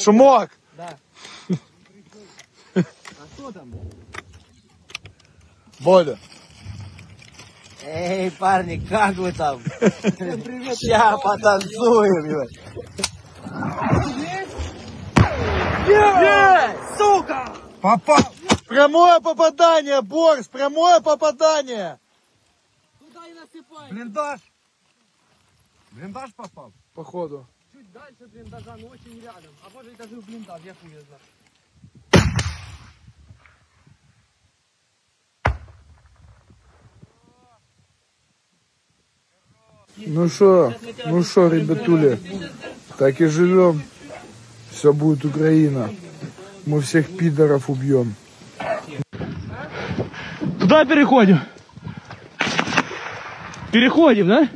Шумок! Да. А что там? Боля. Эй, парни, как вы там? Ща потанцуем, Есть! Сука! Попал! Прямое попадание, Борис! Прямое попадание! Туда и насыпай. Блиндаж! Блиндаж попал? Походу. Дальше блиндажа, но очень рядом. А может даже в блиндаж, я хуй знаю. Ну что, ну что, ребятули, так и живем. Все будет Украина. Мы всех пидоров убьем. Туда переходим. Переходим, да?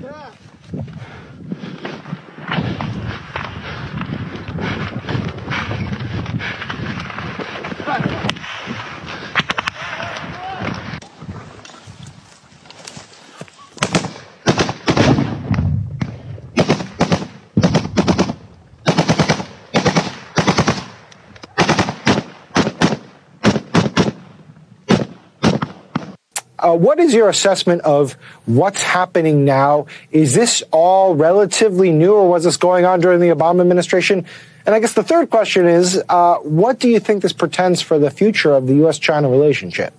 What is your assessment of what's happening now? Is this all relatively new, or was this going on during the Obama administration? And I guess the third question is, uh, what do you think this portends for the future of the U.S.-China relationship?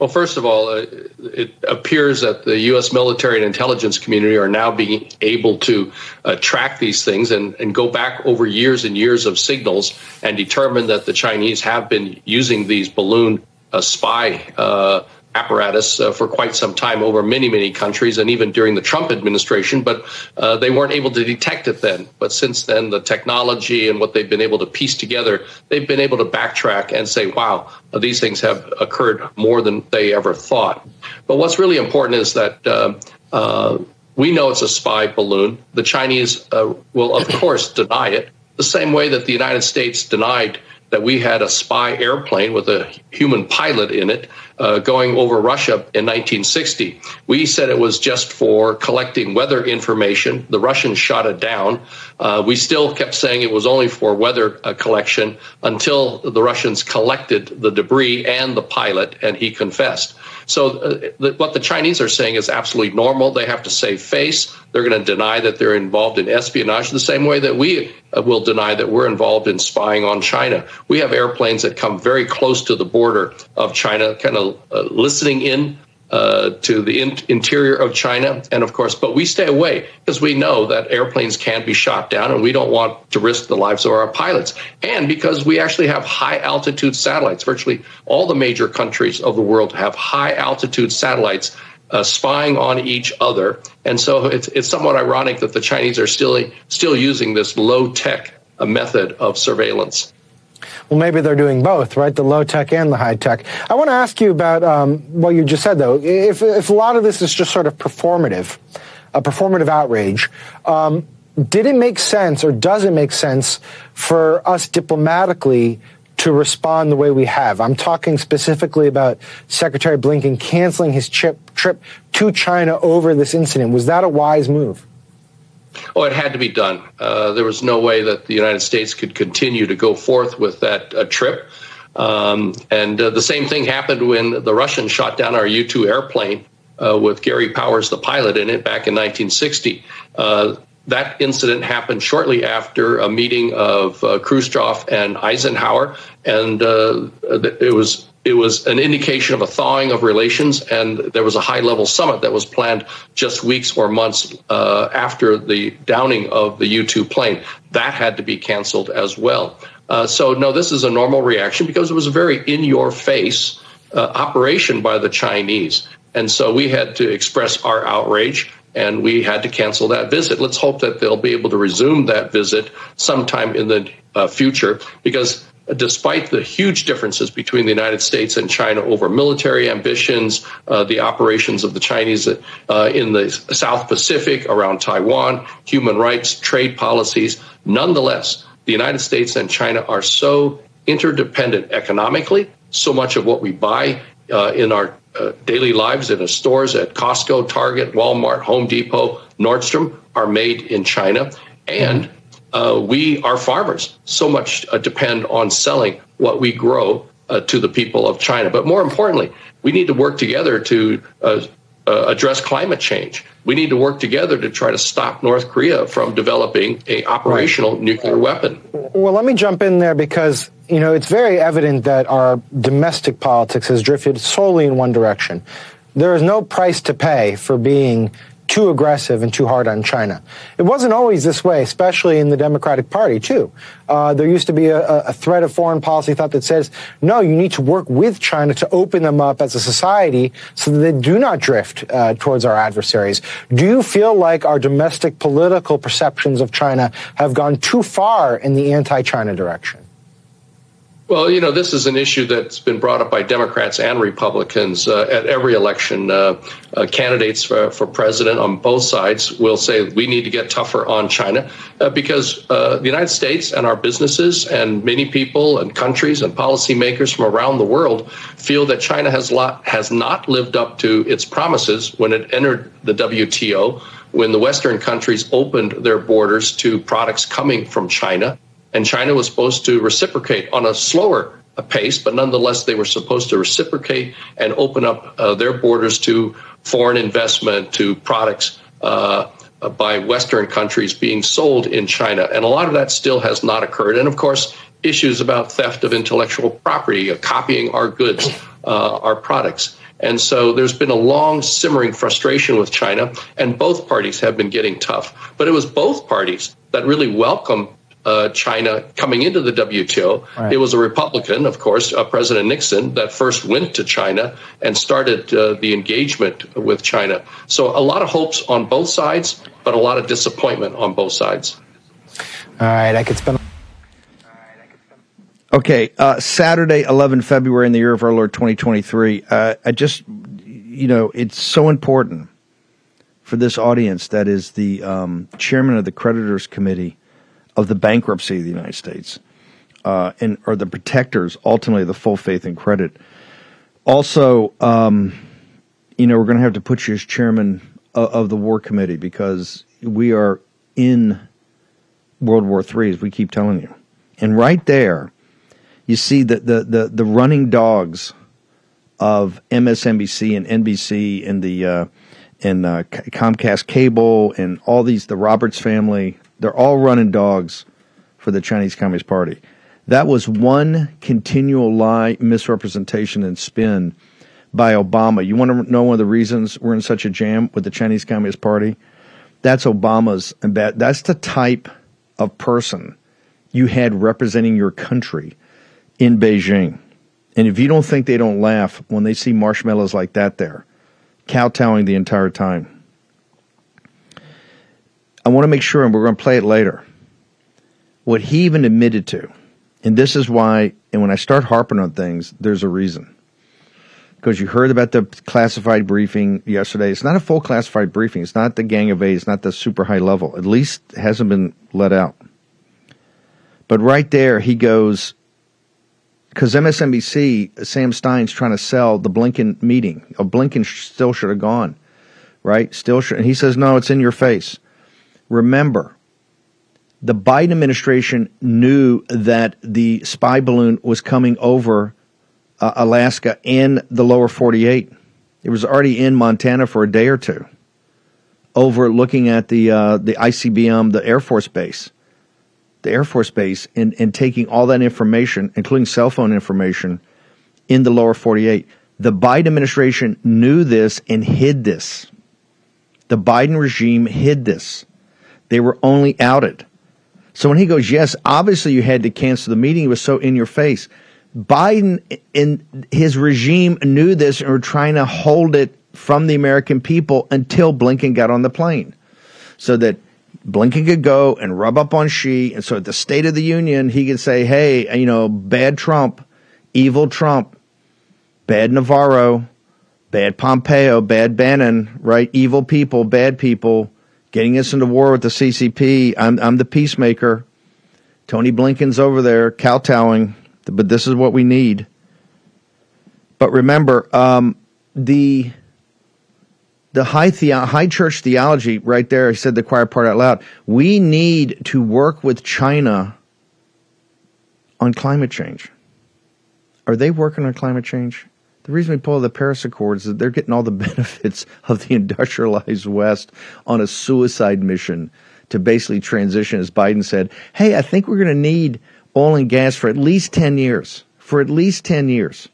Well, first of all, uh, it appears that the U.S. military and intelligence community are now being able to uh, track these things and, and go back over years and years of signals and determine that the Chinese have been using these balloon uh, spy uh, apparatus uh, for quite some time over many, many countries and even during the Trump administration, but uh, they weren't able to detect it then. But since then, the technology and what they've been able to piece together, they've been able to backtrack and say, wow, these things have occurred more than they ever thought. But what's really important is that. Uh, uh we know it's a spy balloon. The Chinese uh, will, of course, deny it, the same way that the United States denied that we had a spy airplane with a human pilot in it uh, going over Russia in 1960. We said it was just for collecting weather information. The Russians shot it down. Uh, we still kept saying it was only for weather uh, collection until the Russians collected the debris and the pilot, and he confessed. So, uh, the, what the Chinese are saying is absolutely normal. They have to save face. They're going to deny that they're involved in espionage the same way that we uh, will deny that we're involved in spying on China. We have airplanes that come very close to the border of China, kind of uh, listening in uh, to the in- interior of China. And of course, but we stay away because we know that airplanes can be shot down and we don't want to risk the lives of our pilots. And because we actually have high altitude satellites, virtually all the major countries of the world have high altitude satellites. Uh, spying on each other, and so it's it's somewhat ironic that the Chinese are still still using this low tech method of surveillance. Well, maybe they're doing both, right? The low tech and the high tech. I want to ask you about um, what you just said, though. If, if a lot of this is just sort of performative, a performative outrage, um, did it make sense or does it make sense for us diplomatically to respond the way we have? I'm talking specifically about Secretary Blinken canceling his trip, trip to China over this incident. Was that a wise move? Oh, it had to be done. Uh, there was no way that the United States could continue to go forth with that uh, trip. Um, and uh, the same thing happened when the Russians shot down our U 2 airplane uh, with Gary Powers, the pilot, in it back in 1960. Uh, that incident happened shortly after a meeting of uh, Khrushchev and Eisenhower, and it was it was an indication of a thawing of relations, and there was a high level summit that was planned just weeks or months uh, after the downing of the U 2 plane. That had to be canceled as well. Uh, so, no, this is a normal reaction because it was a very in your face uh, operation by the Chinese. And so we had to express our outrage and we had to cancel that visit. Let's hope that they'll be able to resume that visit sometime in the uh, future because despite the huge differences between the United States and China over military ambitions, uh, the operations of the Chinese uh, in the South Pacific, around Taiwan, human rights, trade policies, nonetheless, the United States and China are so interdependent economically. So much of what we buy uh, in our uh, daily lives in the stores at Costco, Target, Walmart, Home Depot, Nordstrom are made in China. And uh, we, our farmers, so much uh, depend on selling what we grow uh, to the people of China. But more importantly, we need to work together to uh, uh, address climate change. We need to work together to try to stop North Korea from developing a operational right. nuclear weapon. Well, let me jump in there because you know it's very evident that our domestic politics has drifted solely in one direction. There is no price to pay for being too aggressive and too hard on China. It wasn't always this way, especially in the Democratic Party, too. Uh, there used to be a, a, thread of foreign policy thought that says, no, you need to work with China to open them up as a society so that they do not drift uh, towards our adversaries. Do you feel like our domestic political perceptions of China have gone too far in the anti China direction? Well, you know, this is an issue that's been brought up by Democrats and Republicans uh, at every election. Uh, uh, candidates for, for, president on both sides will say we need to get tougher on China uh, because uh, the United States and our businesses and many people and countries and policymakers from around the world feel that China has, lot, has not lived up to its promises when it entered the WTO, when the Western countries opened their borders to products coming from China and China was supposed to reciprocate on a slower pace, but nonetheless, they were supposed to reciprocate and open up uh, their borders to foreign investment, to products uh, by Western countries being sold in China. And a lot of that still has not occurred. And of course, issues about theft of intellectual property, uh, copying our goods, uh, our products. And so there's been a long simmering frustration with China, and both parties have been getting tough. But it was both parties that really welcomed uh, China coming into the WTO. Right. It was a Republican, of course, uh, President Nixon, that first went to China and started uh, the engagement with China. So a lot of hopes on both sides, but a lot of disappointment on both sides. All right, I could spend. Okay, uh, Saturday, 11 February in the year of our Lord 2023. Uh, I just, you know, it's so important for this audience that is the um, chairman of the creditors committee of the bankruptcy of the United States, uh, and are the protectors ultimately the full faith and credit. Also, um, you know, we're going to have to put you as chairman of, of, the war committee because we are in World War III, as we keep telling you. And right there, you see that the, the, the running dogs of MSNBC and NBC and the uh, and uh, Comcast Cable and all these, the Roberts family, they're all running dogs for the Chinese Communist Party. That was one continual lie, misrepresentation, and spin by Obama. You want to know one of the reasons we're in such a jam with the Chinese Communist Party? That's Obama's that's the type of person you had representing your country in Beijing. And if you don't think they don't laugh when they see marshmallows like that there, kowtowing the entire time, I want to make sure, and we're going to play it later, what he even admitted to. And this is why, and when I start harping on things, there's a reason. Because you heard about the classified briefing yesterday. It's not a full classified briefing. It's not the Gang of Eight. It's not the super high level. At least hasn't been let out. But right there, he goes, because MSNBC, Sam Stein's trying to sell the Blinken meeting. Oh, Blinken still should have gone, right? Still should. And he says, no, it's in your face. Remember, the Biden administration knew that the spy balloon was coming over uh, Alaska in the lower 48. It was already in Montana for a day or two. over looking at the uh, the ICBM, the Air Force Base, the Air Force Base, and, and taking all that information, including cell phone information, in the lower 48. The Biden administration knew this and hid this. The Biden regime hid this. They were only outed. So when he goes, yes, obviously you had to cancel the meeting, it was so in your face. Biden and his regime knew this and were trying to hold it from the American people until Blinken got on the plane. So that Blinken could go and rub up on Xi. And so at the State of the Union, he could say, hey, you know, bad Trump, evil Trump, bad Navarro, bad Pompeo, bad Bannon, right? Evil people, bad people, getting us into war with the CCP. I'm, I'm the peacemaker. Tony Blinken's over there kowtowing, but this is what we need. But remember, um, the the high, the- high church theology right there, I said the choir part out loud. We need to work with China on climate change. Are they working on climate change? The reason we pull the Paris Accords is that they're getting all the benefits of the industrialized West on a suicide mission to basically transition, as Biden said, hey, I think we're going to need oil and gas for at least 10 years. For at least 10 years.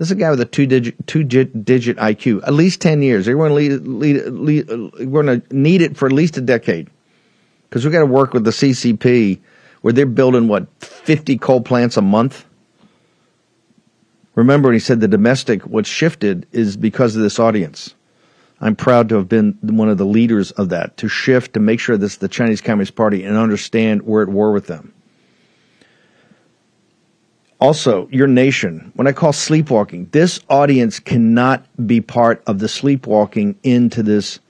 This is a guy with a two digit two digit IQ. At least ten years. We're going to need it for at least a decade because we've got to work with the CCP where they're building what fifty coal plants a month. Remember he said the domestic what shifted is because of this audience. I'm proud to have been one of the leaders of that to shift to make sure this the Chinese Communist Party and understand we're at war with them. Also, your nation, when I call sleepwalking, this audience cannot be part of the sleepwalking into this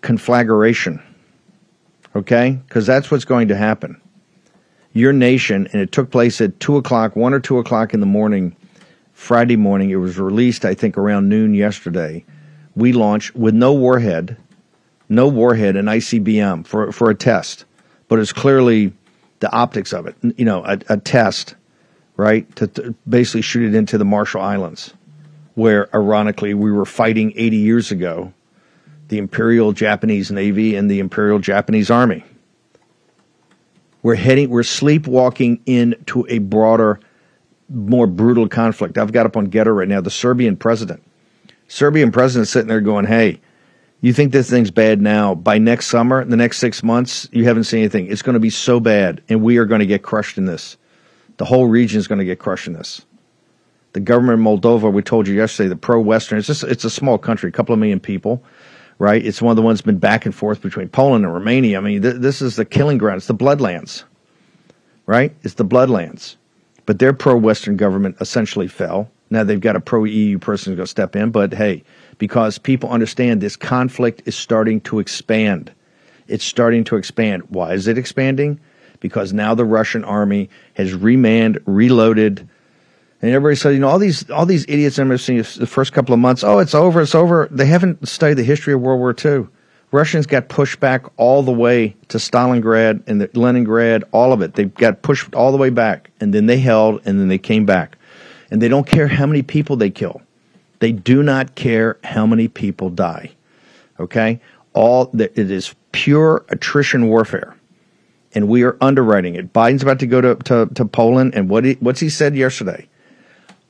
conflagration. Okay? Because that's what's going to happen. Your nation, and it took place at 2 o'clock, 1 or 2 o'clock in the morning, Friday morning. It was released, I think, around noon yesterday. We launched with no warhead, no warhead, an ICBM for, for a test. But it's clearly the optics of it, you know, a, a test right? To, to, basically shoot it into the Marshall Islands, where ironically we were fighting 80 years ago the Imperial Japanese Navy and the Imperial Japanese Army. We're heading, we're sleepwalking into a broader, more brutal conflict. I've got up on GETTR right now the Serbian president. Serbian president sitting there going, hey, you think this thing's bad now. By next summer, the next six months, you haven't seen anything. It's going to be so bad, and we are going to get crushed in this. The whole region is going to get crushed in this. The government of Moldova, we told you yesterday, the pro-Western, it's just it's a small country, a couple of million people, right? It's one of the ones been back and forth between Poland and Romania. I mean, th- this is the killing ground. It's the bloodlands, right? It's the bloodlands. But their pro-Western government essentially fell. Now they've got a pro-EU person who's going to step in, but hey, because people understand this conflict is starting to expand. It's starting to expand. Why is it expanding? because now the Russian army has remanned, reloaded, and everybody said, you know, all these all these idiots seen the first couple of months, oh, it's over, it's over. They haven't studied the history of World War II. Russians got pushed back all the way to Stalingrad and the Leningrad, all of it. They got pushed all the way back, and then they held, and then they came back. And they don't care how many people they kill. They do not care how many people die. Okay, all that it is pure attrition warfare and we are underwriting it. Biden's about to go to, to, to Poland, and what he, what's he said yesterday?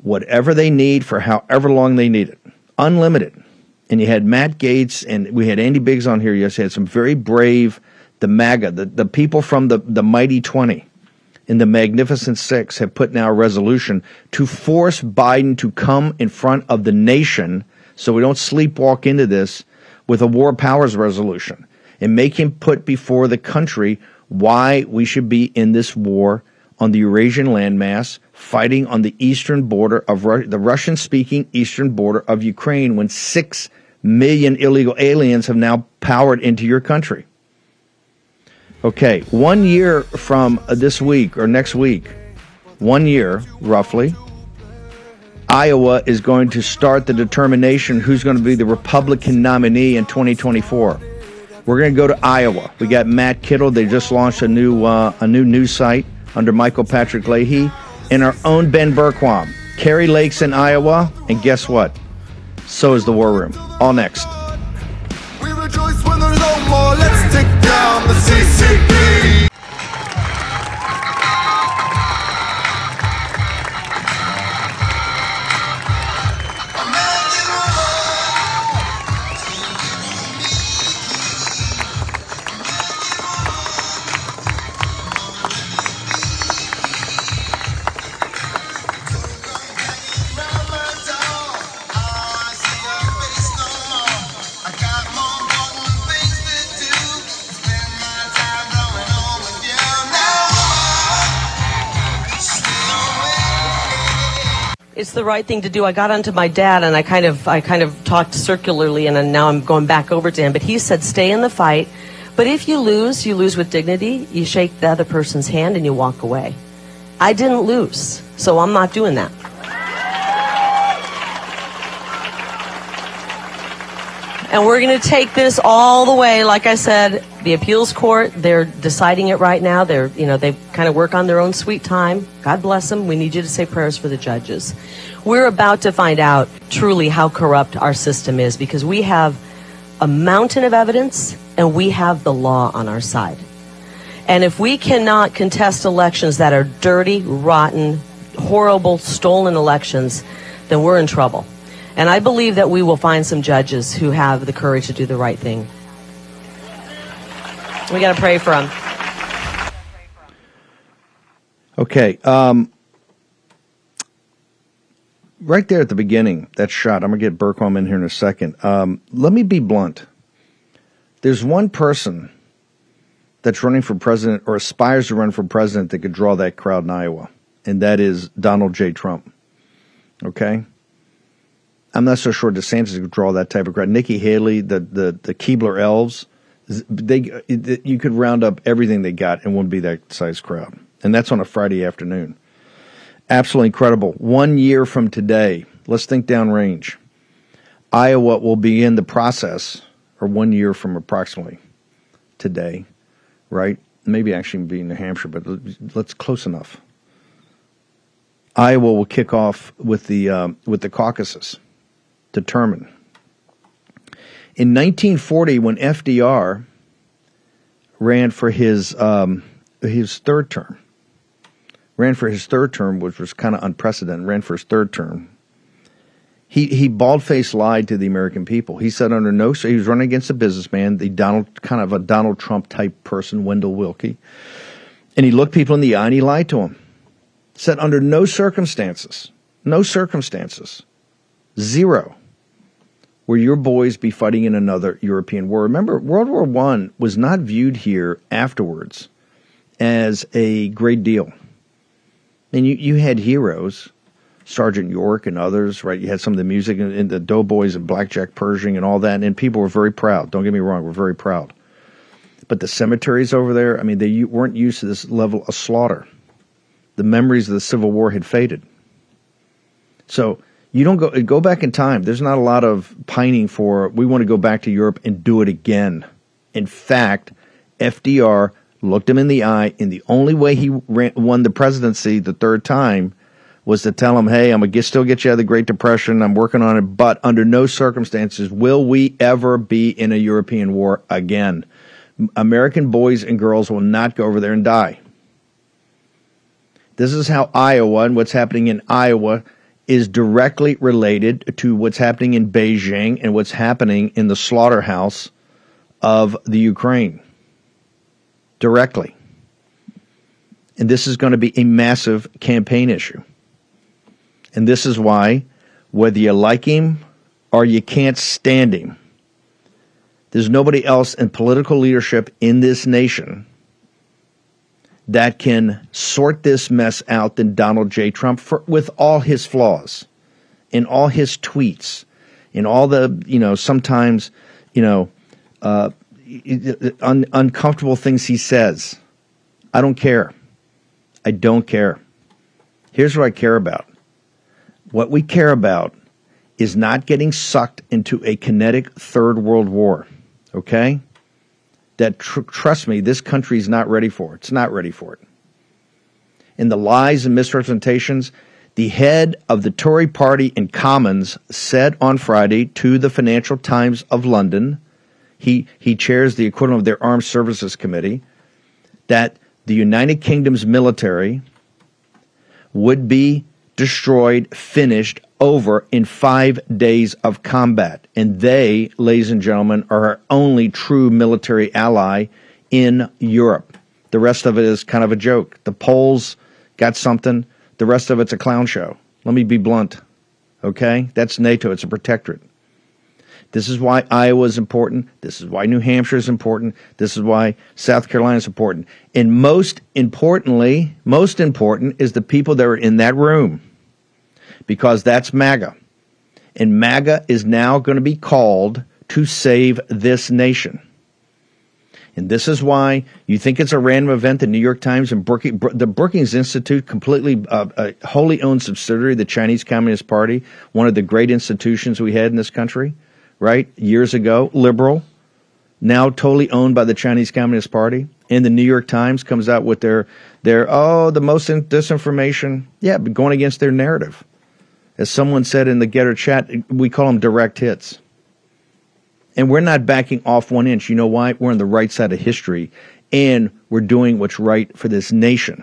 Whatever they need for however long they need it, unlimited. And you had Matt Gaetz, and we had Andy Biggs on here yesterday. Had some very brave, the MAGA, the, the people from the, the Mighty 20 and the Magnificent Six have put now a resolution to force Biden to come in front of the nation so we don't sleepwalk into this with a war powers resolution and make him put before the country why we should be in this war on the Eurasian landmass, fighting on the eastern border of Ru- the Russian speaking eastern border of Ukraine when six million illegal aliens have now powered into your country. Okay, one year from this week or next week, one year roughly, Iowa is going to start the determination who's going to be the Republican nominee in 2024. We're going to go to Iowa. We got Matt Kittle. They just launched a new uh, a new news site under Michael Patrick Leahy, and our own Ben Bergquam. Kari Lake's in Iowa, and guess what? So is the War Room. All next. Right thing to do. I got onto my dad and I kind of I kind of talked circularly and now I'm going back over to him. But he said, stay in the fight. But if you lose, you lose with dignity. You shake the other person's hand and you walk away. I didn't lose, so I'm not doing that. And we're going to take this all the way. Like I said, the appeals court, they're deciding it right now. They're, you know, they kind of work on their own sweet time. God bless them. We need you to say prayers for the judges. We're about to find out truly how corrupt our system is because we have a mountain of evidence and we have the law on our side. And if we cannot contest elections that are dirty, rotten, horrible, stolen elections, then we're in trouble. And I believe that we will find some judges who have the courage to do the right thing. We got to pray for them. Okay. Um, right there at the beginning, that shot, I'm going to get Bergquam in here in a second. Um, let me be blunt. There's one person that's running for president or aspires to run for president that could draw that crowd in Iowa, and that is Donald J. Trump. Okay? I'm not so sure DeSantis could draw that type of crowd. Nikki Haley, the the the Keebler elves, they you could round up everything they got and wouldn't be that size crowd. And that's on a Friday afternoon. Absolutely incredible. One year from today, let's think downrange. Iowa will be in the process, or one year from approximately today, right? Maybe actually be in New Hampshire, but let's close enough. Iowa will kick off with the um, with the caucuses determine. In 1940, when FDR ran for his um, his third term, ran for his third term, which was kind of unprecedented, ran for his third term. He he bald faced lied to the American people. He said under no so he was running against a businessman, the Donald kind of a Donald Trump type person, Wendell Willkie, and he looked people in the eye and he lied to them. Said under no circumstances, no circumstances, zero will your boys be fighting in another European war? Remember, World War One was not viewed here afterwards as a great deal. And you, you had heroes, Sergeant York and others, right? You had some of the music and, and the Doughboys and Blackjack Pershing and all that, and people were very proud. Don't get me wrong, we're very proud. But the cemeteries over there, I mean, they weren't used to this level of slaughter. The memories of the Civil War had faded. So you don't go go back in time. There's not a lot of pining for we want to go back to Europe and do it again. In fact, FDR looked him in the eye, and the only way he ran, won the presidency the third time was to tell him, "Hey, I'm gonna still get you out of the Great Depression. I'm working on it, but under no circumstances will we ever be in a European war again. American boys and girls will not go over there and die." This is how Iowa and what's happening in Iowa is directly related to what's happening in Beijing and what's happening in the slaughterhouse of the Ukraine. Directly. And this is going to be a massive campaign issue. And this is why, whether you like him or you can't stand him, there's nobody else in political leadership in this nation that can sort this mess out than Donald J. Trump for, with all his flaws, in all his tweets, in all the, you know, sometimes, you know, uh, un- uncomfortable things he says. I don't care. I don't care. Here's what I care about. What we care about is not getting sucked into a kinetic third world war. Okay? That tr- trust me, this country is not ready for. it. It's not ready for it. In the lies and misrepresentations, the head of the Tory party in Commons said on Friday to the Financial Times of London, he, he chairs the equivalent of their Armed Services Committee, that the United Kingdom's military would be destroyed, finished, over in five days of combat. And they, ladies and gentlemen, are our only true military ally in Europe. The rest of it is kind of a joke. The Poles got something, the rest of it's a clown show. Let me be blunt. Okay? That's NATO, it's a protectorate. This is why Iowa is important. This is why New Hampshire is important. This is why South Carolina is important. And most importantly, most important is the people that are in that room because that's MAGA. And MAGA is now going to be called to save this nation. And this is why you think it's a random event. The New York Times and Brookings, the Brookings Institute, completely uh, a wholly owned subsidiary of the Chinese Communist Party, one of the great institutions we had in this country, right? Years ago, liberal, now totally owned by the Chinese Communist Party. And the New York Times comes out with their their oh the most disinformation, yeah, going against their narrative. As someone said in the GETTR chat, we call them direct hits. And we're not backing off one inch. You know why? We're on the right side of history and we're doing what's right for this nation.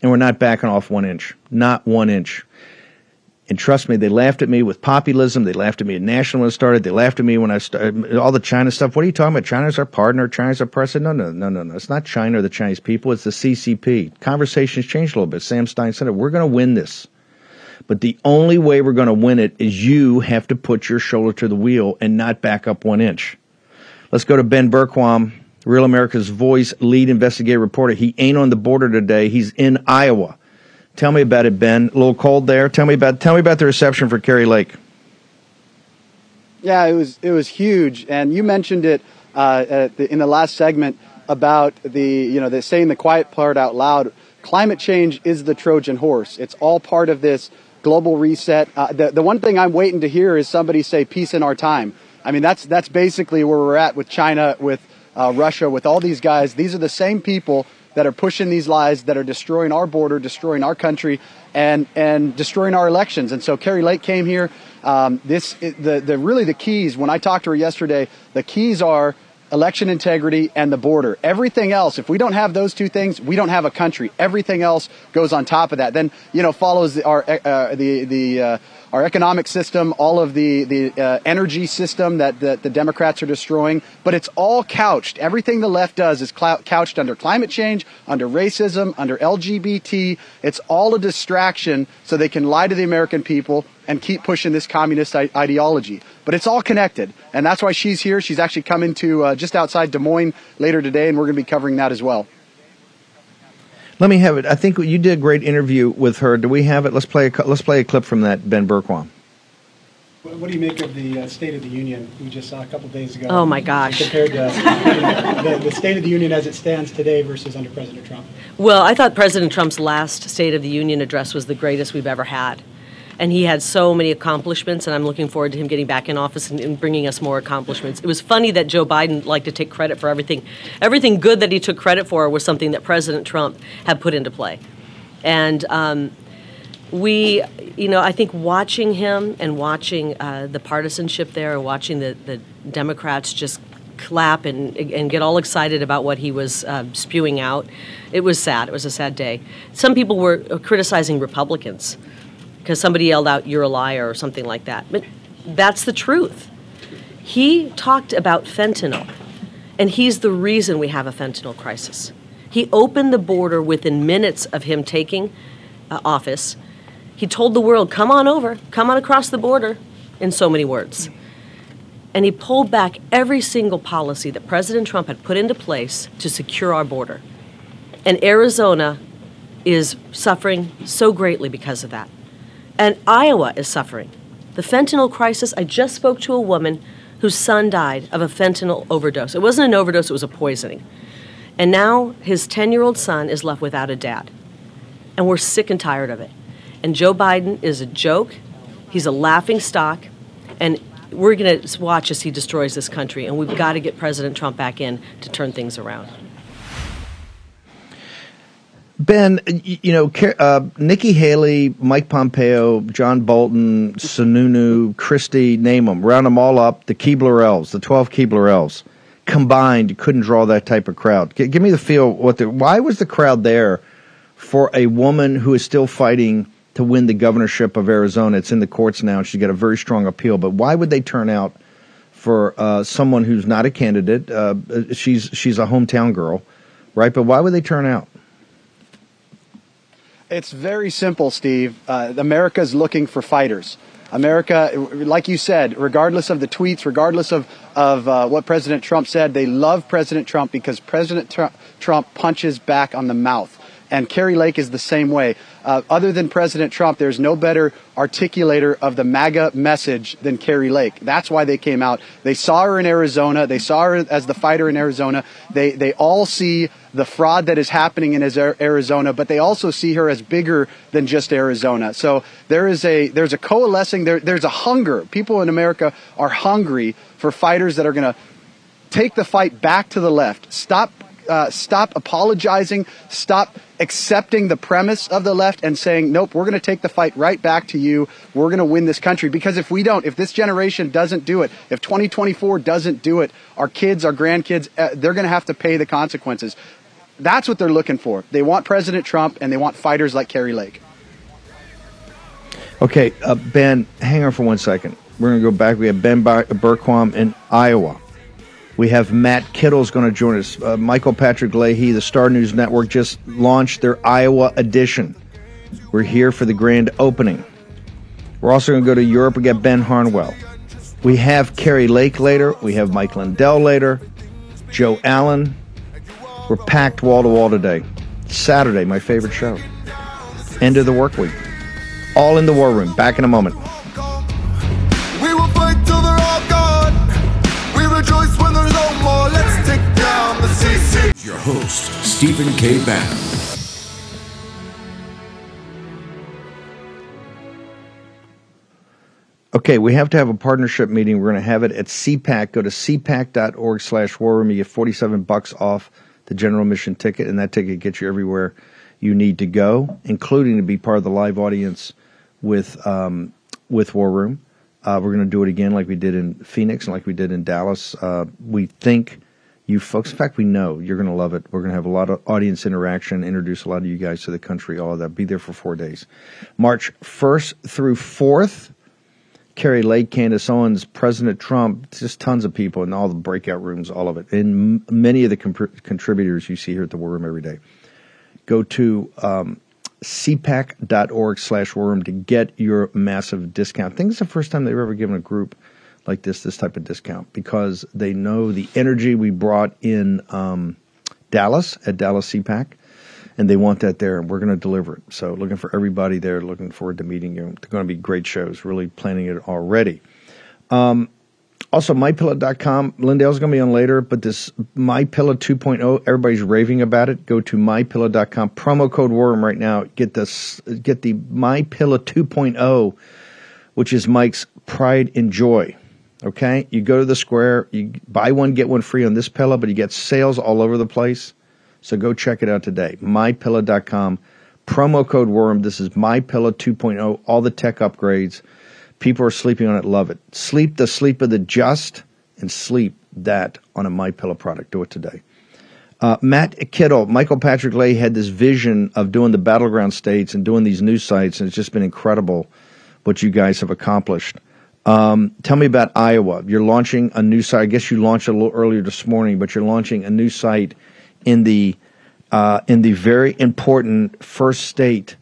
And we're not backing off one inch. Not one inch. And trust me, they laughed at me with populism. They laughed at me at national when it started. They laughed at me when I started all the China stuff. What are you talking about? China's our partner. China's our president. No, no, no, no, no. It's not China or the Chinese people. It's the CCP. Conversations changed a little bit. Sam Stein said it. We're going to win this. But the only way we're going to win it is you have to put your shoulder to the wheel and not back up one inch. Let's go to Ben Bergquam, Real America's Voice lead investigative reporter. He ain't on the border today. He's in Iowa. Tell me about it, Ben. A little cold there. Tell me about tell me about the reception for Kari Lake. Yeah, it was it was huge, and you mentioned it uh, the, in the last segment about the you know the saying the quiet part out loud. Climate change is the Trojan horse. It's all part of this global reset. Uh, the, the one thing I'm waiting to hear is somebody say peace in our time. I mean, that's, that's basically where we're at with China, with uh, Russia, with all these guys. These are the same people that are pushing these lies, that are destroying our border, destroying our country, and, and destroying our elections. And so Kari Lake came here. Um, this, the, the, really the keys, when I talked to her yesterday, the keys are election integrity and the border. Everything else, if we don't have those two things, we don't have a country. Everything else goes on top of that. Then you know follows our uh, the the uh, our economic system, all of the the uh, energy system that, that the Democrats are destroying. But it's all couched. Everything the left does is couched under climate change, under racism, under LGBT. It's all a distraction so they can lie to the American people and keep pushing this communist I- ideology. But it's all connected, and that's why she's here. She's actually coming to uh, just outside Des Moines later today, and we're going to be covering that as well. Let me have it. I think you did a great interview with her. Do we have it? Let's play a let's play a clip from that Ben Bergquam. What do you make of the uh, State of the Union we just saw a couple days ago? Oh my gosh! Compared to the, the State of the Union as it stands today versus under President Trump. Well, I thought President Trump's last State of the Union address was the greatest we've ever had and he had so many accomplishments, and I'm looking forward to him getting back in office and, and, bringing us more accomplishments. It was funny that Joe Biden liked to take credit for everything. Everything good that he took credit for was something that President Trump had put into play. And um, we, you know, I think watching him and watching uh, the partisanship there, watching the, the Democrats just clap and, and get all excited about what he was uh, spewing out. It was sad. It was a sad day. Some people were criticizing Republicans because somebody yelled out, You're a liar, or something like that. But that's the truth. He talked about fentanyl, and he's the reason we have a fentanyl crisis. He opened the border within minutes of him taking uh, office. He told the world, Come on over, come on across the border, in so many words. And he pulled back every single policy that President Trump had put into place to secure our border. And Arizona is suffering so greatly because of that. And Iowa is suffering. The fentanyl crisis, I just spoke to a woman whose son died of a fentanyl overdose. It wasn't an overdose, it was a poisoning. And now his 10 year old son is left without a dad. And we're sick and tired of it. And Joe Biden is a joke, he's a laughing stock, and we're going to watch as he destroys this country. And we've got to get President Trump back in to turn things around. Ben, you know, uh, Nikki Haley, Mike Pompeo, John Bolton, Sununu, Christie, name them, round them all up, the Keebler elves, the 12 Keebler elves, combined, couldn't draw that type of crowd. G- give me the feel, what the, why was the crowd there for a woman who is still fighting to win the governorship of Arizona? It's in the courts now, she's got a very strong appeal, but why would they turn out for uh, someone who's not a candidate? Uh, she's, she's a hometown girl, right? But why would they turn out? It's very simple, Steve. Uh, America's looking for fighters. America, like you said, regardless of the tweets, regardless of, of uh, what President Trump said, they love President Trump because President Trump, Trump punches back on the mouth. And Kari Lake is the same way. Uh, other than President Trump, there's no better articulator of the MAGA message than Kari Lake. That's why they came out. They saw her in Arizona. They saw her as the fighter in Arizona. They, they all see the fraud that is happening in Arizona, but they also see her as bigger than just Arizona. So there is a there's a coalescing there there's a hunger. People in America are hungry for fighters that are going to take the fight back to the left. Stop uh, stop apologizing, stop accepting the premise of the left and saying, nope, we're going to take the fight right back to you. We're going to win this country. Because if we don't, if this generation doesn't do it, if 2024 doesn't do it, our kids, our grandkids, uh, they're going to have to pay the consequences. That's what they're looking for. They want President Trump and they want fighters like Kari Lake. Okay, uh, Ben, hang on for one second. We're going to go back. We have Ben Bergquam in Iowa. We have Matt Kittle's going to join us. Uh, Michael Patrick Leahy, the Star News Network, just launched their Iowa edition. We're here for the grand opening. We're also going to go to Europe. and get Ben Harnwell. We have Kari Lake later. We have Mike Lindell later. Joe Allen. We're packed wall to wall today. Saturday, my favorite show. End of the work week. All in the war room. Back in a moment. Host, Stephen K. Bannon. Okay, we have to have a partnership meeting. We're going to have it at CPAC. Go to cpac.org slash war room. You get 47 bucks off the general admission ticket, and that ticket gets you everywhere you need to go, including to be part of the live audience with um, with War Room. Uh, we're going to do it again, like we did in Phoenix and like we did in Dallas. Uh, we think you folks, in fact, we know you're going to love it. We're going to have a lot of audience interaction, introduce a lot of you guys to the country, all of that. Be there for four days, March 1st through 4th. Kari Lake, Candace Owens, President Trump, just tons of people in all the breakout rooms, all of it. And many of the comp- contributors you see here at the War Room every day. Go to um, cpac.org slash war room to get your massive discount. I think it's the first time they've ever given a group like this this type of discount because they know the energy we brought in um, Dallas at Dallas CPAC and they want that there, and we're going to deliver it. So, looking for everybody there. Looking forward to meeting you. They're going to be great shows. Really planning it already. Um, also, mypillow.com. Lindell's going to be on later, but this MyPillow 2.0, everybody's raving about it. Go to mypillow.com. Promo code WARROOM right now. Get this. Get the MyPillow 2.0, which is Mike's pride and joy. Okay, you go to the square, you buy one get one free on this pillow, but you get sales all over the place. So go check it out today. MyPillow.com. Promo code WORM. This is MyPillow 2.0. All the tech upgrades. People are sleeping on it. Love it. Sleep the sleep of the just and sleep that on a MyPillow product. Do it today. Uh, Matt Kittle, Michael Patrick Leahy had this vision of doing the battleground states and doing these news sites, and it's just been incredible what you guys have accomplished. Um, tell me about Iowa. You're launching a new site. I guess you launched a little earlier this morning, but you're launching a new site in the uh, in the very important first state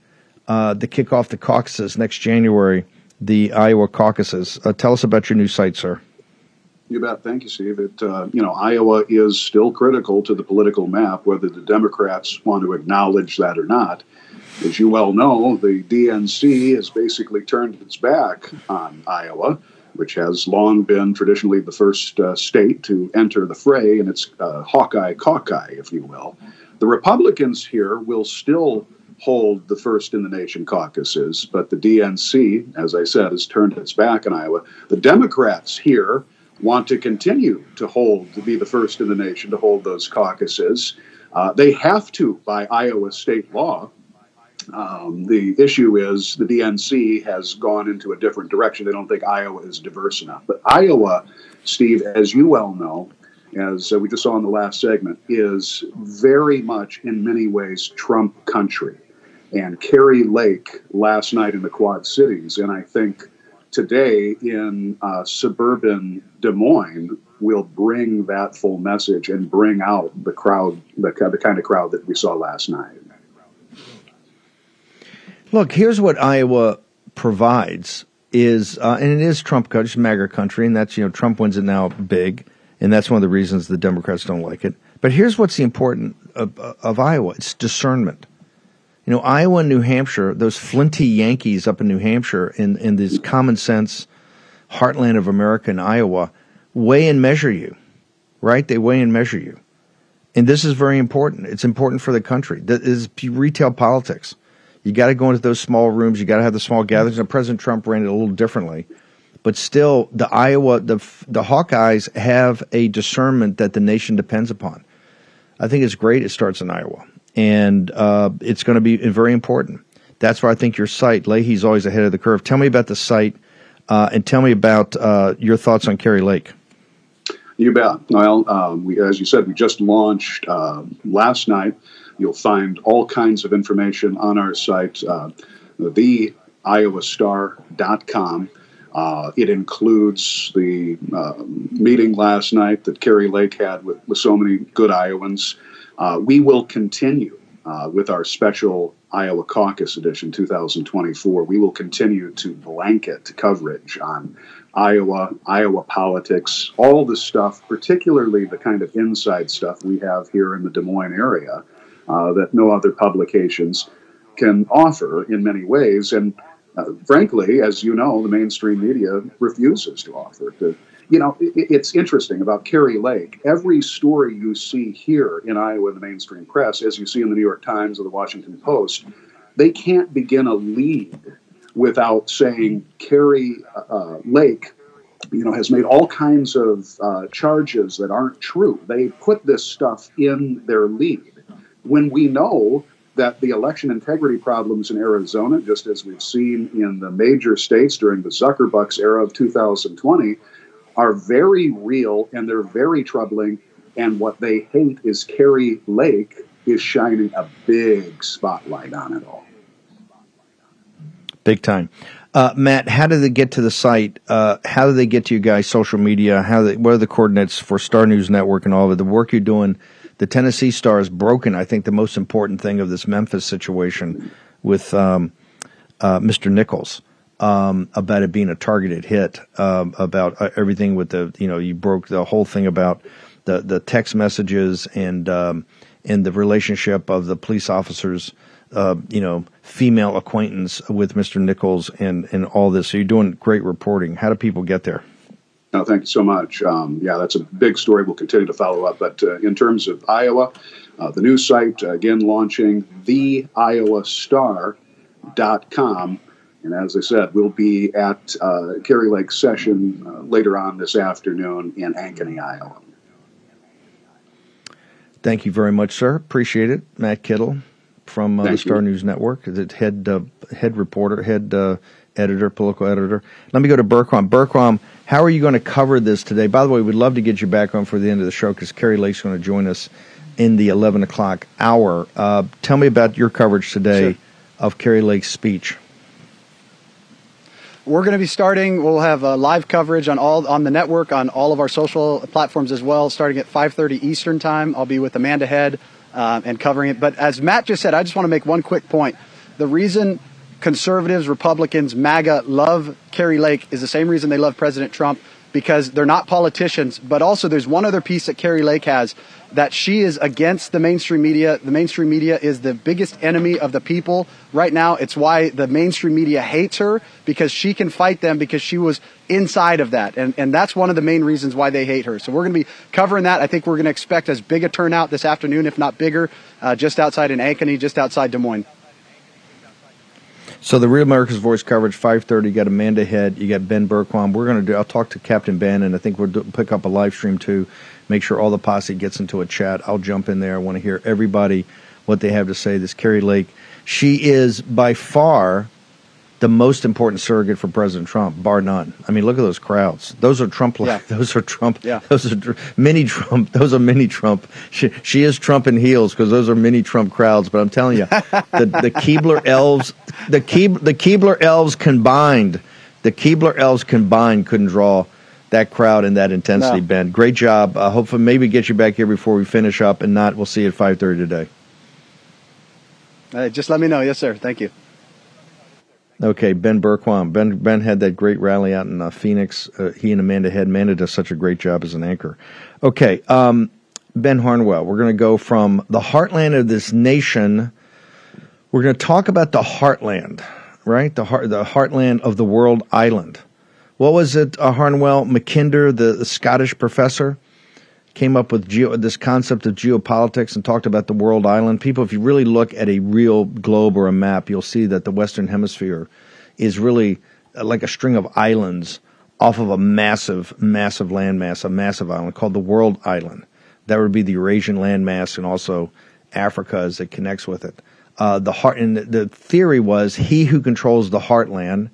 uh, to kick off the caucuses next January, the Iowa caucuses. Uh, tell us about your new site, sir. You bet. Thank you, Steve. It, uh, you know, Iowa is still critical to the political map, whether the Democrats want to acknowledge that or not. As you well know, the DNC has basically turned its back on Iowa which has long been traditionally the first uh, state to enter the fray, and it's uh, Hawkeye Caucus, if you will. The Republicans here will still hold the first in the nation caucuses, but the DNC, as I said, has turned its back on Iowa. The Democrats here want to continue to hold, to be the first in the nation to hold those caucuses. Uh, they have to by Iowa state law um, the issue is the DNC has gone into a different direction. They don't think Iowa is diverse enough. But Iowa, Steve, as you well know, as uh, we just saw in the last segment, is very much in many ways Trump country. And Kari Lake last night in the Quad Cities, and I think today in uh, suburban Des Moines, will bring that full message and bring out the crowd, the, the kind of crowd that we saw last night. Look, here's what Iowa provides is, uh, and it is Trump country, it's MAGA country, and that's, you know, Trump wins it now big, and that's one of the reasons the Democrats don't like it. But here's what's the important of, of Iowa it's discernment. You know, Iowa and New Hampshire, those flinty Yankees up in New Hampshire, in in this common sense heartland of America in Iowa, weigh and measure you, right? They weigh and measure you, and this is very important. It's important for the country. This is retail politics. You got to go into those small rooms. You got to have the small gatherings. And President Trump ran it a little differently, but still, the Iowa, the the Hawkeyes have a discernment that the nation depends upon. I think it's great. It starts in Iowa and uh, it's going to be very important. That's why I think your site, Leahy's always ahead of the curve. Tell me about the site uh, and tell me about uh, your thoughts on Kari Lake. You bet. Well, um, we, as you said, we just launched uh, last night. You'll find all kinds of information on our site, uh, theiowastar.com. Uh, it includes the uh, meeting last night that Kari Lake had with, with so many good Iowans. Uh, we will continue uh, with our special Iowa Caucus Edition 2024. We will continue to blanket coverage on Iowa, Iowa politics, all the stuff, particularly the kind of inside stuff we have here in the Des Moines area uh, that no other publications can offer in many ways. And uh, frankly, as you know, the mainstream media refuses to offer. You know, it, it's interesting about Kari Lake. Every story you see here in Iowa in the mainstream press, as you see in the New York Times or the Washington Post, they can't begin a lead without saying Kari uh, Lake, you know, has made all kinds of uh, charges that aren't true. They put this stuff in their lead when we know that the election integrity problems in Arizona, just as we've seen in the major states during the Zuckerbucks era of 2020, are very real and they're very troubling. And what they hate is Kari Lake is shining a big spotlight on it all. Big time. Uh, Matt, how do they get to the site? Uh, how do they get to you guys? Social media? How? They, what are the coordinates for Star News Network and all of it? The work you're doing the Tennessee Star is broken. I think the most important thing of this Memphis situation with um, uh, Mr. Nichols um, about it being a targeted hit, um, about uh, everything with the you know you broke the whole thing about the the text messages and um, and the relationship of the police officers. Uh, you know, female acquaintance with Mr. Nichols and, and all this. So you're doing great reporting. How do people get there? No, thank you so much. Um, yeah, that's a big story. We'll continue to follow up. But uh, in terms of Iowa, uh, the news site, uh, again, launching theiowastar.com. And as I said, we'll be at uh, Kari Lake session uh, later on this afternoon in Ankeny, Iowa. Thank you very much, sir. Appreciate it. Matt Kittle from uh, the Star you. News Network, the head head reporter, head editor, political editor. Let me go to Bergquam. Bergquam, how are you going to cover this today? By the way, we'd love to get you back on for the end of the show because Kari Lake's going to join us in the 11 o'clock hour. Uh, tell me about your coverage today sure. of Kari Lake's speech. We're going to be starting. We'll have uh, live coverage on all on the network on all of our social platforms as well, starting at 5:30 Eastern time. I'll be with Amanda Head uh, and covering it. But as Matt just said, I just want to make one quick point. The reason conservatives, Republicans, MAGA love Kari Lake is the same reason they love President Trump because they're not politicians. But also, there's one other piece that Kari Lake has that she is against the mainstream media. The mainstream media is the biggest enemy of the people right now. It's why the mainstream media hates her because she can fight them because she was inside of that. And, and that's one of the main reasons why they hate her. So we're going to be covering that. I think we're going to expect as big a turnout this afternoon, if not bigger, uh, just outside in Ankeny, just outside Des Moines. So the Real America's Voice coverage, five thirty. You got Amanda Head, you got Ben Bergquam. We're going to do. I'll talk to Captain Ben, and I think we'll do, pick up a live stream too. Make sure all the posse gets into a chat. I'll jump in there. I want to hear everybody what they have to say. This Kari Lake, she is by far the most important surrogate for President Trump, bar none. I mean, look at those crowds. Those are Trump. Yeah. Those are Trump. Yeah. Those are mini Trump. Those are mini Trump. She, she is Trump in heels because those are mini Trump crowds. But I'm telling you, the, the Keebler elves, the Keeb, the Keebler elves combined, the Keebler elves combined couldn't draw that crowd and that intensity. No. Ben, great job. Uh, hopefully, maybe get you back here before we finish up, and not we'll see you at 5:30 today. Hey, just let me know. Yes, sir. Thank you. Okay, Ben Bergquam. Ben Ben had that great rally out in uh, Phoenix. Uh, he and Amanda Head. Amanda does such a great job as an anchor. Okay, um, Ben Harnwell. We're going to go from the heartland of this nation, We're going to talk about the heartland, right? The heart, the heartland of the world island. What was it? Uh, Harnwell Mackinder, the, the Scottish professor, came up with geo, this concept of geopolitics and talked about the world island. People, if you really look at a real globe or a map, you'll see that the Western Hemisphere is really uh, like a string of islands off of a massive, massive landmass, a massive island called the World Island. That would be the Eurasian landmass and also Africa as it connects with it. Uh, the heart and the theory was he who controls the heartland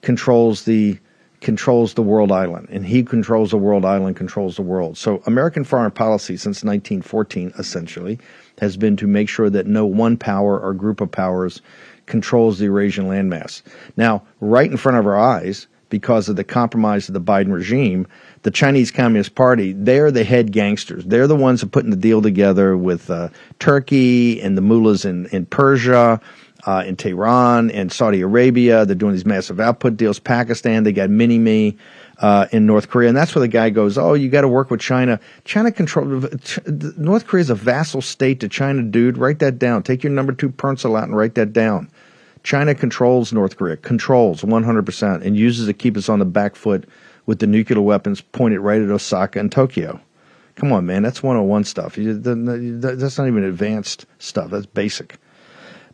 controls the controls the world island, and he controls the world island controls the world. So American foreign policy since 1914 essentially has been to make sure that no one power or group of powers controls the Eurasian landmass. Now, right in front of our eyes, because of the compromise of the Biden regime, the Chinese Communist Party, they're the head gangsters. They're the ones who are putting the deal together with uh, Turkey and the mullahs in, in Persia, uh, in Tehran, and Saudi Arabia. They're doing these massive output deals. Pakistan, they got mini me. Uh, in North Korea, and that's where the guy goes. Oh, you got to work with China. China control. North Korea is a vassal state to China, dude. Write that down. Take your number two pencil out and write that down. China controls North Korea, controls 100%, and uses to keep us on the back foot with the nuclear weapons pointed right at Osaka and Tokyo. Come on, man, that's 101 stuff. That's not even advanced stuff. That's basic.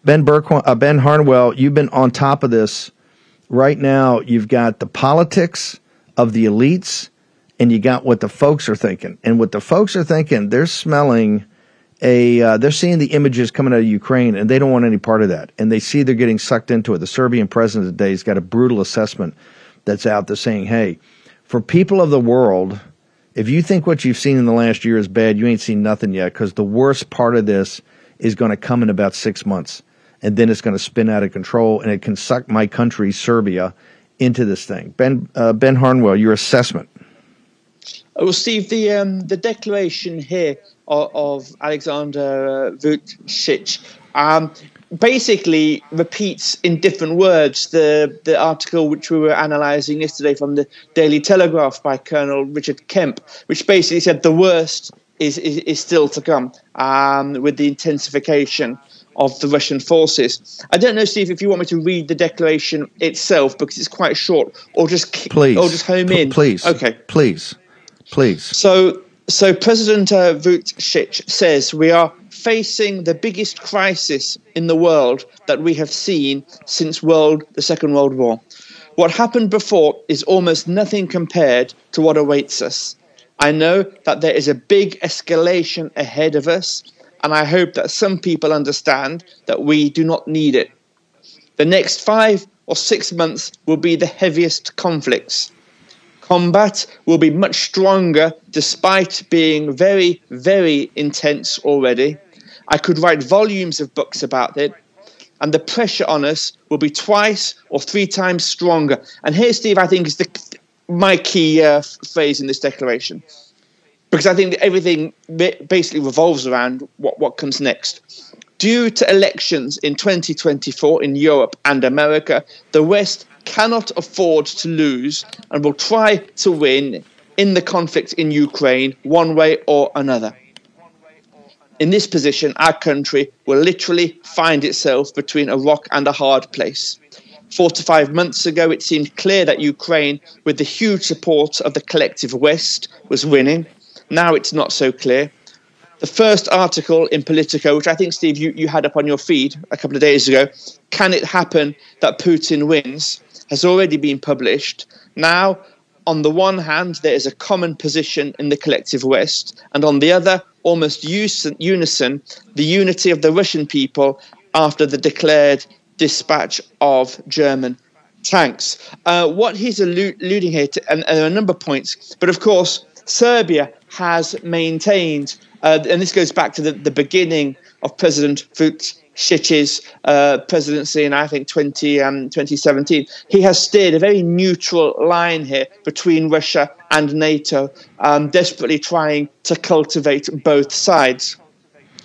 Ben Burke, uh, Ben Harnwell, you've been on top of this. Right now, you've got the politics of the elites, and you got what the folks are thinking. And what the folks are thinking, they're smelling a uh, they're seeing the images coming out of Ukraine and they don't want any part of that. And they see they're getting sucked into it. The Serbian president today has got a brutal assessment that's out there saying, "Hey, for people of the world, if you think what you've seen in the last year is bad, you ain't seen nothing yet because the worst part of this is going to come in about 6 months." And then it's going to spin out of control, and it can suck my country, Serbia, into this thing. Ben uh, Ben Harnwell, your assessment. Well, Steve, the um, the declaration here of, of Alexander Vucic um, basically repeats in different words the the article which we were analysing yesterday from the Daily Telegraph by Colonel Richard Kemp, which basically said the worst is is, is still to come um, with the intensification of the Russian forces. I don't know, Steve, if you want me to read the declaration itself because it's quite short, or just please, or just home P- in. Please, okay, please, please. So so President uh, Vucic says we are facing the biggest crisis in the world that we have seen since world the Second World War. What happened before is almost nothing compared to what awaits us. I know that there is a big escalation ahead of us, and I hope that some people understand that we do not need it. The next five or six months will be the heaviest conflicts combat will be much stronger despite being very, very intense already. I could write volumes of books about it, and the pressure on us will be twice or three times stronger. And here, Steve, I think is the my key uh, phrase in this declaration, because I think that everything basically revolves around what, what comes next. Due to elections in 2024 in Europe and America, the West cannot afford to lose and will try to win in the conflict in Ukraine one way or another. In this position, our country will literally find itself between a rock and a hard place. Four to five months ago, it seemed clear that Ukraine, with the huge support of the collective West, was winning. Now it's not so clear. The first article in Politico, which I think, Steve, you, you had up on your feed a couple of days ago, Can It Happen That Putin Wins? has already been published. Now, on the one hand, there is a common position in the collective West, and on the other, almost unison, the unity of the Russian people after the declared dispatch of German tanks. Uh, what he's alluding here to, and, and, there are a number of points, but of course, Serbia has maintained, uh, and this goes back to the, the beginning of President Vucic Sitch's uh, presidency in, I think, 20, um, 2017, he has steered a very neutral line here between Russia and NATO, um, desperately trying to cultivate both sides.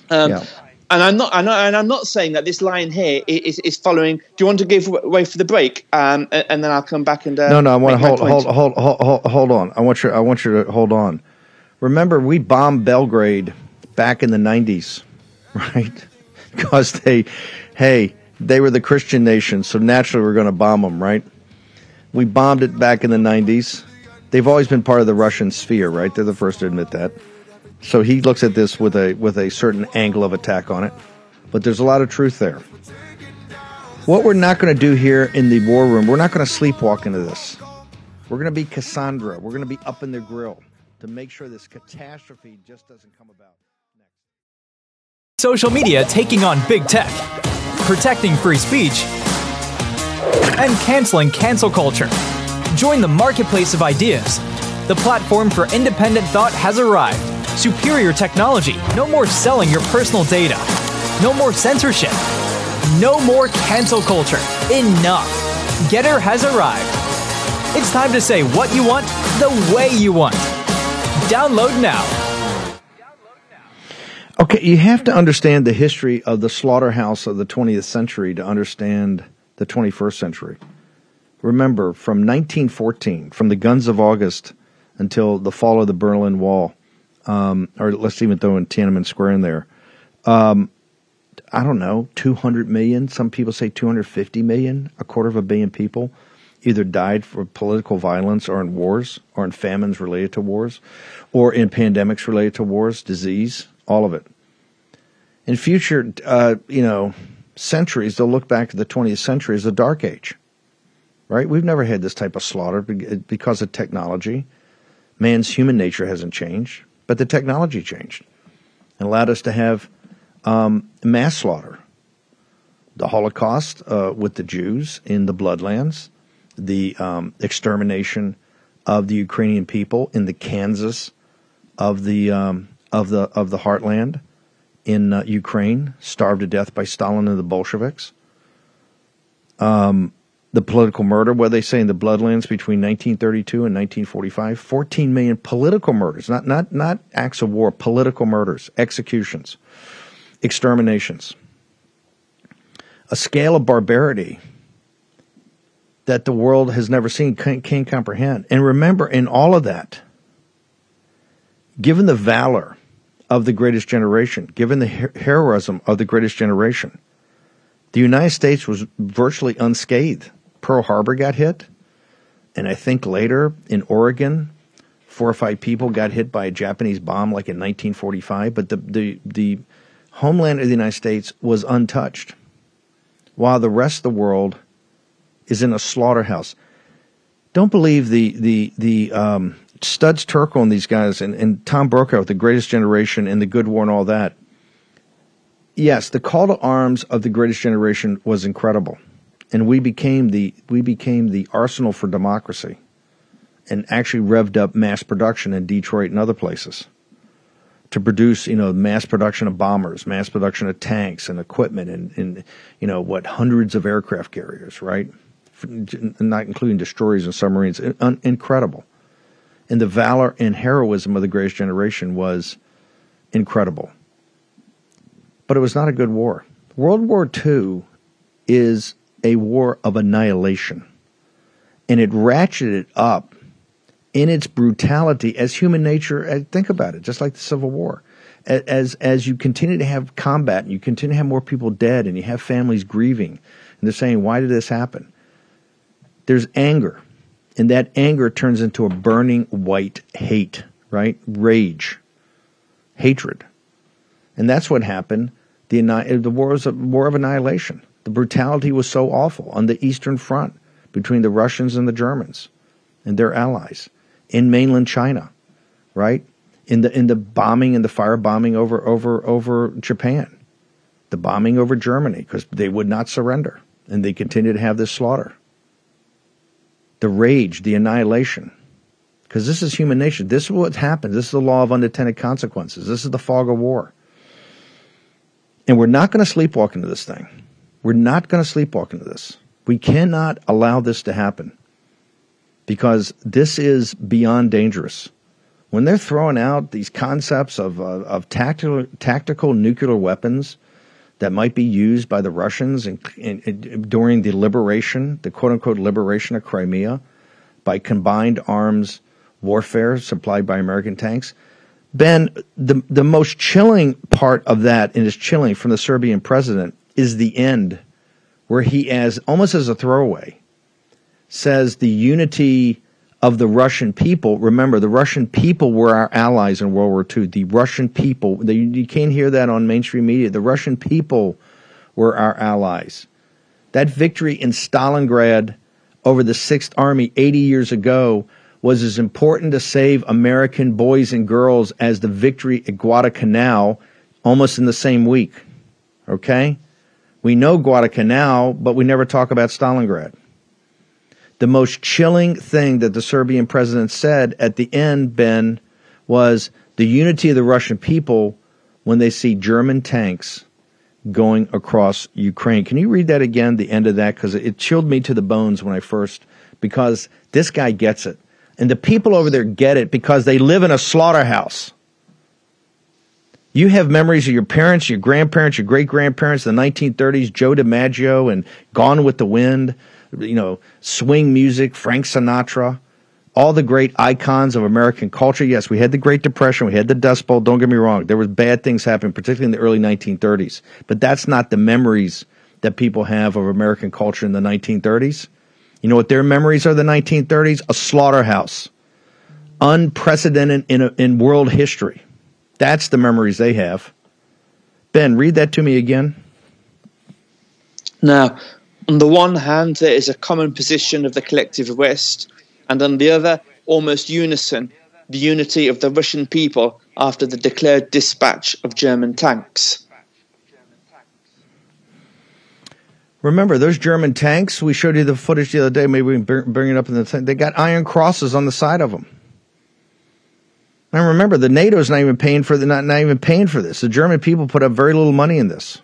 Um, yeah. And I'm not, and I'm not saying that this line here is, is following. Do you want to give way for the break, um, and, and, then I'll come back and uh, no, no. I want to hold, hold, hold, hold, hold, hold on. I want you, I want you to hold on. Remember, we bombed Belgrade back in the '90s, right? because they hey, they were the Christian nation, so naturally we're going to bomb them, right? We bombed it back in the 90s. They've always been part of the Russian sphere, right? They're the first to admit that. So he looks at this with a with a certain angle of attack on it. But there's a lot of truth there. What we're not going to do here in the war room, we're not going to sleepwalk into this. We're going to be Cassandra. We're going to be up in the grill to make sure this catastrophe just doesn't come about. Social media taking on big tech, protecting free speech, and canceling cancel culture. Join the marketplace of ideas. The platform for independent thought has arrived. Superior technology. No more selling your personal data. No more censorship. No more cancel culture. Enough. Gettr has arrived. It's time to say what you want the way you want. Download now. Okay, you have to understand the history of the slaughterhouse of the 20th century to understand the 21st century. Remember, from 1914, from the guns of August until the fall of the Berlin Wall, um, or let's even throw in Tiananmen Square in there, um, I don't know, 200 million, some people say 250 million, a quarter of a billion people either died for political violence or in wars or in famines related to wars or in pandemics related to wars, disease, all of it. In future, uh, you know, centuries, they'll look back to the 20th century as a dark age, right? We've never had this type of slaughter because of technology. Man's human nature hasn't changed, but the technology changed and allowed us to have um, mass slaughter. The Holocaust uh, with the Jews in the bloodlands, the um, extermination of the Ukrainian people in the Kansas of the um, of the of the heartland in uh, Ukraine, starved to death by Stalin and the Bolsheviks. Um, the political murder, what they say in the Bloodlands between 1932 and 1945, 14 million political murders, not not not acts of war, political murders, executions, exterminations. A scale of barbarity that the world has never seen, can't, can't comprehend. And remember, in all of that, given the valor of the greatest generation, given the heroism of the greatest generation, the United States was virtually unscathed. Pearl Harbor got hit, and I think later in Oregon, four or five people got hit by a Japanese bomb like in 1945, but the, the, the homeland of the United States was untouched, while the rest of the world is in a slaughterhouse. Don't believe the the the um, Studs Terkel and these guys and, and Tom Brokaw with the Greatest Generation and the Good War and all that. Yes, the call to arms of the Greatest Generation was incredible, and we became the we became the arsenal for democracy, and actually revved up mass production in Detroit and other places to produce, you know, mass production of bombers, mass production of tanks and equipment, and, and you know what, hundreds of aircraft carriers, right? Not including destroyers and submarines. incredible and the valor and heroism of the greatest generation was incredible. But it was not a good war. World War II is a war of annihilation, and it ratcheted up in its brutality as human nature. Uh, think about it, just like the Civil War. As as you continue to have combat, and you continue to have more people dead, and you have families grieving, and they're saying, "Why did this happen?" There's anger and that anger turns into a burning white hate, right? Rage, hatred. And that's what happened. The, the war was a war of annihilation. The brutality was so awful on the Eastern Front between the Russians and the Germans and their allies in mainland China, right? In the in the bombing and the firebombing over over over Japan, the bombing over Germany because they would not surrender and they continued to have this slaughter the rage, the annihilation. Because this is human nature. This is what happens. This is the law of unintended consequences. This is the fog of war. And we're not going to sleepwalk into this thing. We're not going to sleepwalk into this. We cannot allow this to happen because this is beyond dangerous. When they're throwing out these concepts of, uh, of tactical, tactical nuclear weapons that might be used by the Russians in, in, in, during the liberation, the quote unquote liberation of Crimea, by combined arms warfare supplied by American tanks. Ben, the, the most chilling part of that, and is chilling from the Serbian president, is the end, where he, as almost as a throwaway, says the unity of the Russian people. Remember, the Russian people were our allies in World War II. The Russian people, the, you can't hear that on mainstream media. The Russian people were our allies. That victory in Stalingrad over the Sixth Army 80 years ago was as important to save American boys and girls as the victory at Guadalcanal almost in the same week. Okay? We know Guadalcanal, but we never talk about Stalingrad. The most chilling thing that the Serbian president said at the end, Ben, was the unity of the Russian people when they see German tanks going across Ukraine. Can you read that again, the end of that? Because it chilled me to the bones when I first, because this guy gets it. And the people over there get it because they live in a slaughterhouse. You have memories of your parents, your grandparents, your great grandparents, the 1930s, Joe DiMaggio and Gone with the Wind, you know, swing music, Frank Sinatra, all the great icons of American culture. Yes, we had the Great Depression, we had the Dust Bowl. Don't get me wrong. There was bad things happening, particularly in the early 1930s. But that's not the memories that people have of American culture in the 1930s. You know what their memories are the 1930s? A slaughterhouse. Unprecedented in, a, in world history. That's the memories they have. Ben, read that to me again. Now, on the one hand, there is a common position of the collective West, and on the other, almost unison, the unity of the Russian people after the declared dispatch of German tanks. Remember those German tanks? We showed you the footage the other day. Maybe we can bring it up in the thing. They got iron crosses on the side of them. And remember, the NATO's not even paying for the not, not even paying for this. The German people put up very little money in this.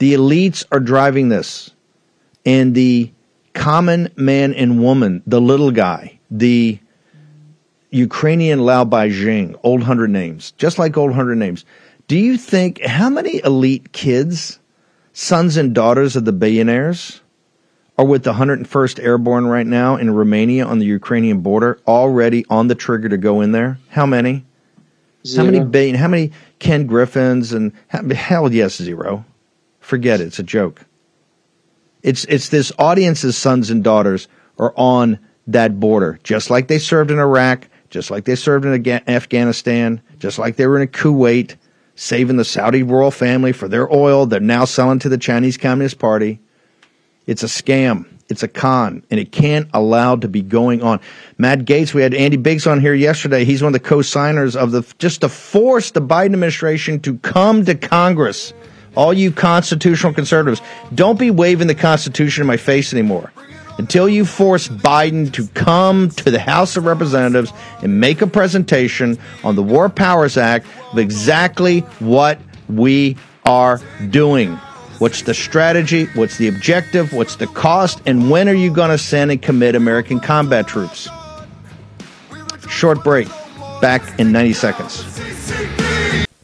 The elites are driving this, and the common man and woman, the little guy, the Ukrainian laobaixing, old hundred names, just like old hundred names. Do you think how many elite kids, sons and daughters of the billionaires, are with the 101st Airborne right now in Romania on the Ukrainian border, already on the trigger to go in there? How many? Zero. How many billion? How many Ken Griffins and hell yes, zero. Forget it. It's a joke. It's it's this audience's sons and daughters are on that border, just like they served in Iraq, just like they served in Afghanistan, just like they were in Kuwait, saving the Saudi royal family for their oil. They're now selling to the Chinese Communist Party. It's a scam. It's a con, and it can't allow to be going on. Matt Gaetz, we had Andy Biggs on here yesterday. He's one of the co-signers of the just to force the Biden administration to come to Congress. All you constitutional conservatives, don't be waving the Constitution in my face anymore. Until you force Biden to come to the House of Representatives and make a presentation on the War Powers Act of exactly what we are doing. What's the strategy? What's the objective? What's the cost? And when are you going to send and commit American combat troops? Short break. Back in 90 seconds.